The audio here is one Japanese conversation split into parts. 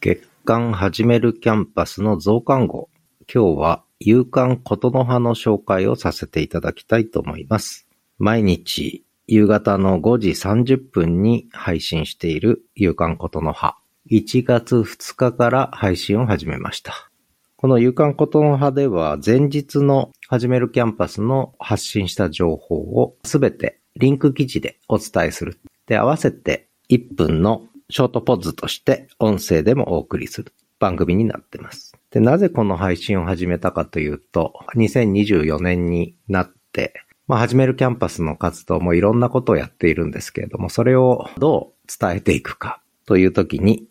月刊始めるキャンパスの増刊号。今日は夕刊ことのはの紹介をさせていただきたいと思います。毎日夕方の5時30分に配信している夕刊ことのは。1月2日から配信を始めました。この夕刊ことのはでは前日の始めるキャンパスの発信した情報をすべてリンク記事でお伝えする。で、合わせて1分のショートポッズとして音声でもお送りする番組になっています。で、なぜこの配信を始めたかというと、2024年になって、まあ、始めるキャンパスの活動もいろんなことをやっているんですけれども、それをどう伝えていくかという時に、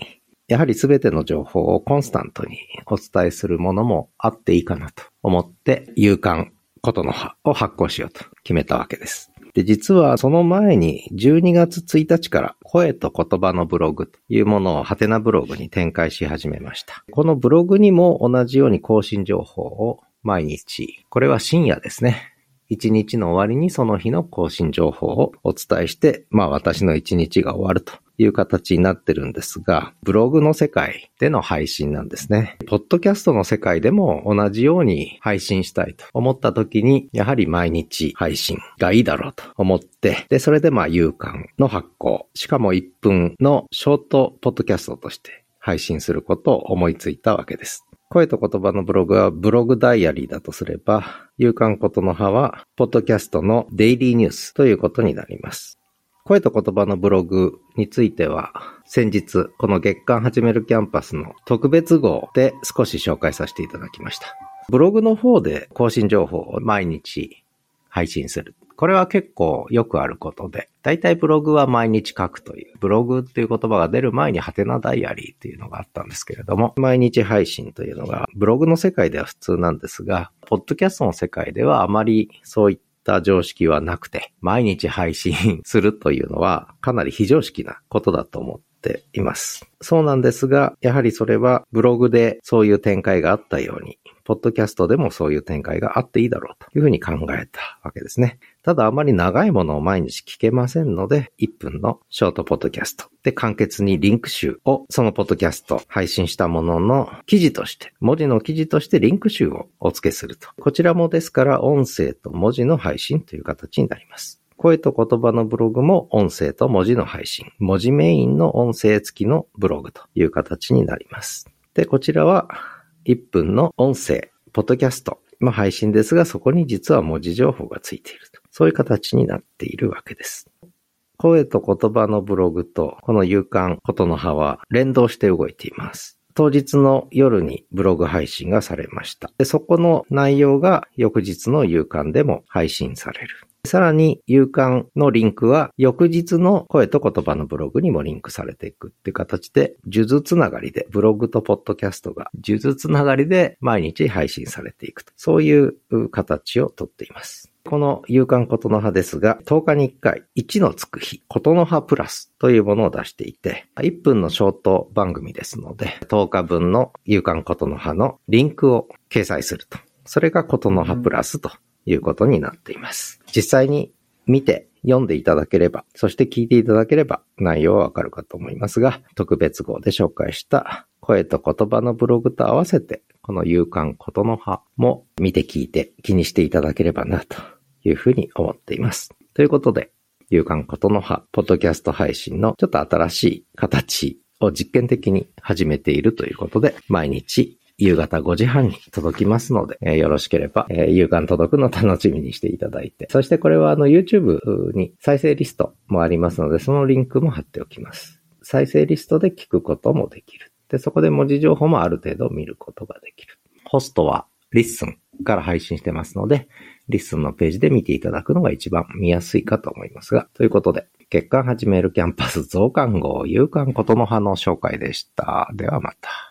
やはり全ての情報をコンスタントにお伝えするものもあっていいかなと思って、勇敢ことの葉を発行しようと決めたわけです。で、実はその前に12月1日から声と言葉のブログというものをハテナブログに展開し始めました。このブログにも同じように更新情報を毎日、これは深夜ですね。一日の終わりにその日の更新情報をお伝えして、まあ私の一日が終わるという形になってるんですが、ブログの世界での配信なんですね。ポッドキャストの世界でも同じように配信したいと思った時に、やはり毎日配信がいいだろうと思って、で、それでまあ有刊の発行、しかも1分のショートポッドキャストとして配信することを思いついたわけです。声と言葉のブログはブログダイアリーだとすれば、勇敢ことの葉は、ポッドキャストのデイリーニュースということになります。声と言葉のブログについては、先日、この月間始めるキャンパスの特別号で少し紹介させていただきました。ブログの方で更新情報を毎日配信する。これは結構よくあることで、だいたいブログは毎日書くという、ブログっていう言葉が出る前にハテナダイアリーっていうのがあったんですけれども、毎日配信というのがブログの世界では普通なんですが、ポッドキャストの世界ではあまりそういった常識はなくて、毎日配信するというのはかなり非常識なことだと思っています。そうなんですが、やはりそれはブログでそういう展開があったように、ポッドキャストでもそういう展開があっていいだろうというふうに考えたわけですね。ただあまり長いものを毎日聞けませんので、1分のショートポッドキャストで簡潔にリンク集をそのポッドキャスト配信したものの記事として、文字の記事としてリンク集をお付けすると。こちらもですから音声と文字の配信という形になります。声と言葉のブログも音声と文字の配信。文字メインの音声付きのブログという形になります。で、こちらは1分の音声、ポッドキャストの配信ですが、そこに実は文字情報がついていると。そういう形になっているわけです。声と言葉のブログとこの勇敢ことの葉は連動して動いています。当日の夜にブログ配信がされました。でそこの内容が翌日の勇敢でも配信される。さらに、勇敢のリンクは、翌日の声と言葉のブログにもリンクされていくっていう形で、数珠つながりで、ブログとポッドキャストが数珠つながりで毎日配信されていくと。そういう形をとっています。この勇敢ことの葉ですが、10日に1回、1のつく日、ことの葉プラスというものを出していて、1分のショート番組ですので、10日分の勇敢ことの葉のリンクを掲載すると。それがことの葉プラスということになっています。実際に見て読んでいただければ、そして聞いていただければ内容はわかるかと思いますが、特別号で紹介した声と言葉のブログと合わせて、この勇敢ことの葉も見て聞いて気にしていただければなというふうに思っています。ということで、勇敢ことの葉、ポッドキャスト配信のちょっと新しい形を実験的に始めているということで、毎日夕方5時半に届きますので、えーよろしければ、えー、夕刊届くの楽しみにしていただいて、そしてこれはあの YouTube に再生リストもありますので、そのリンクも貼っておきます。再生リストで聞くこともできる。で、そこで文字情報もある程度見ることができる。ホストは Listen から配信してますので、Listen のページで見ていただくのが一番見やすいかと思いますが、ということで、月間始めるキャンパス増刊号、夕刊ことの葉の紹介でした。ではまた。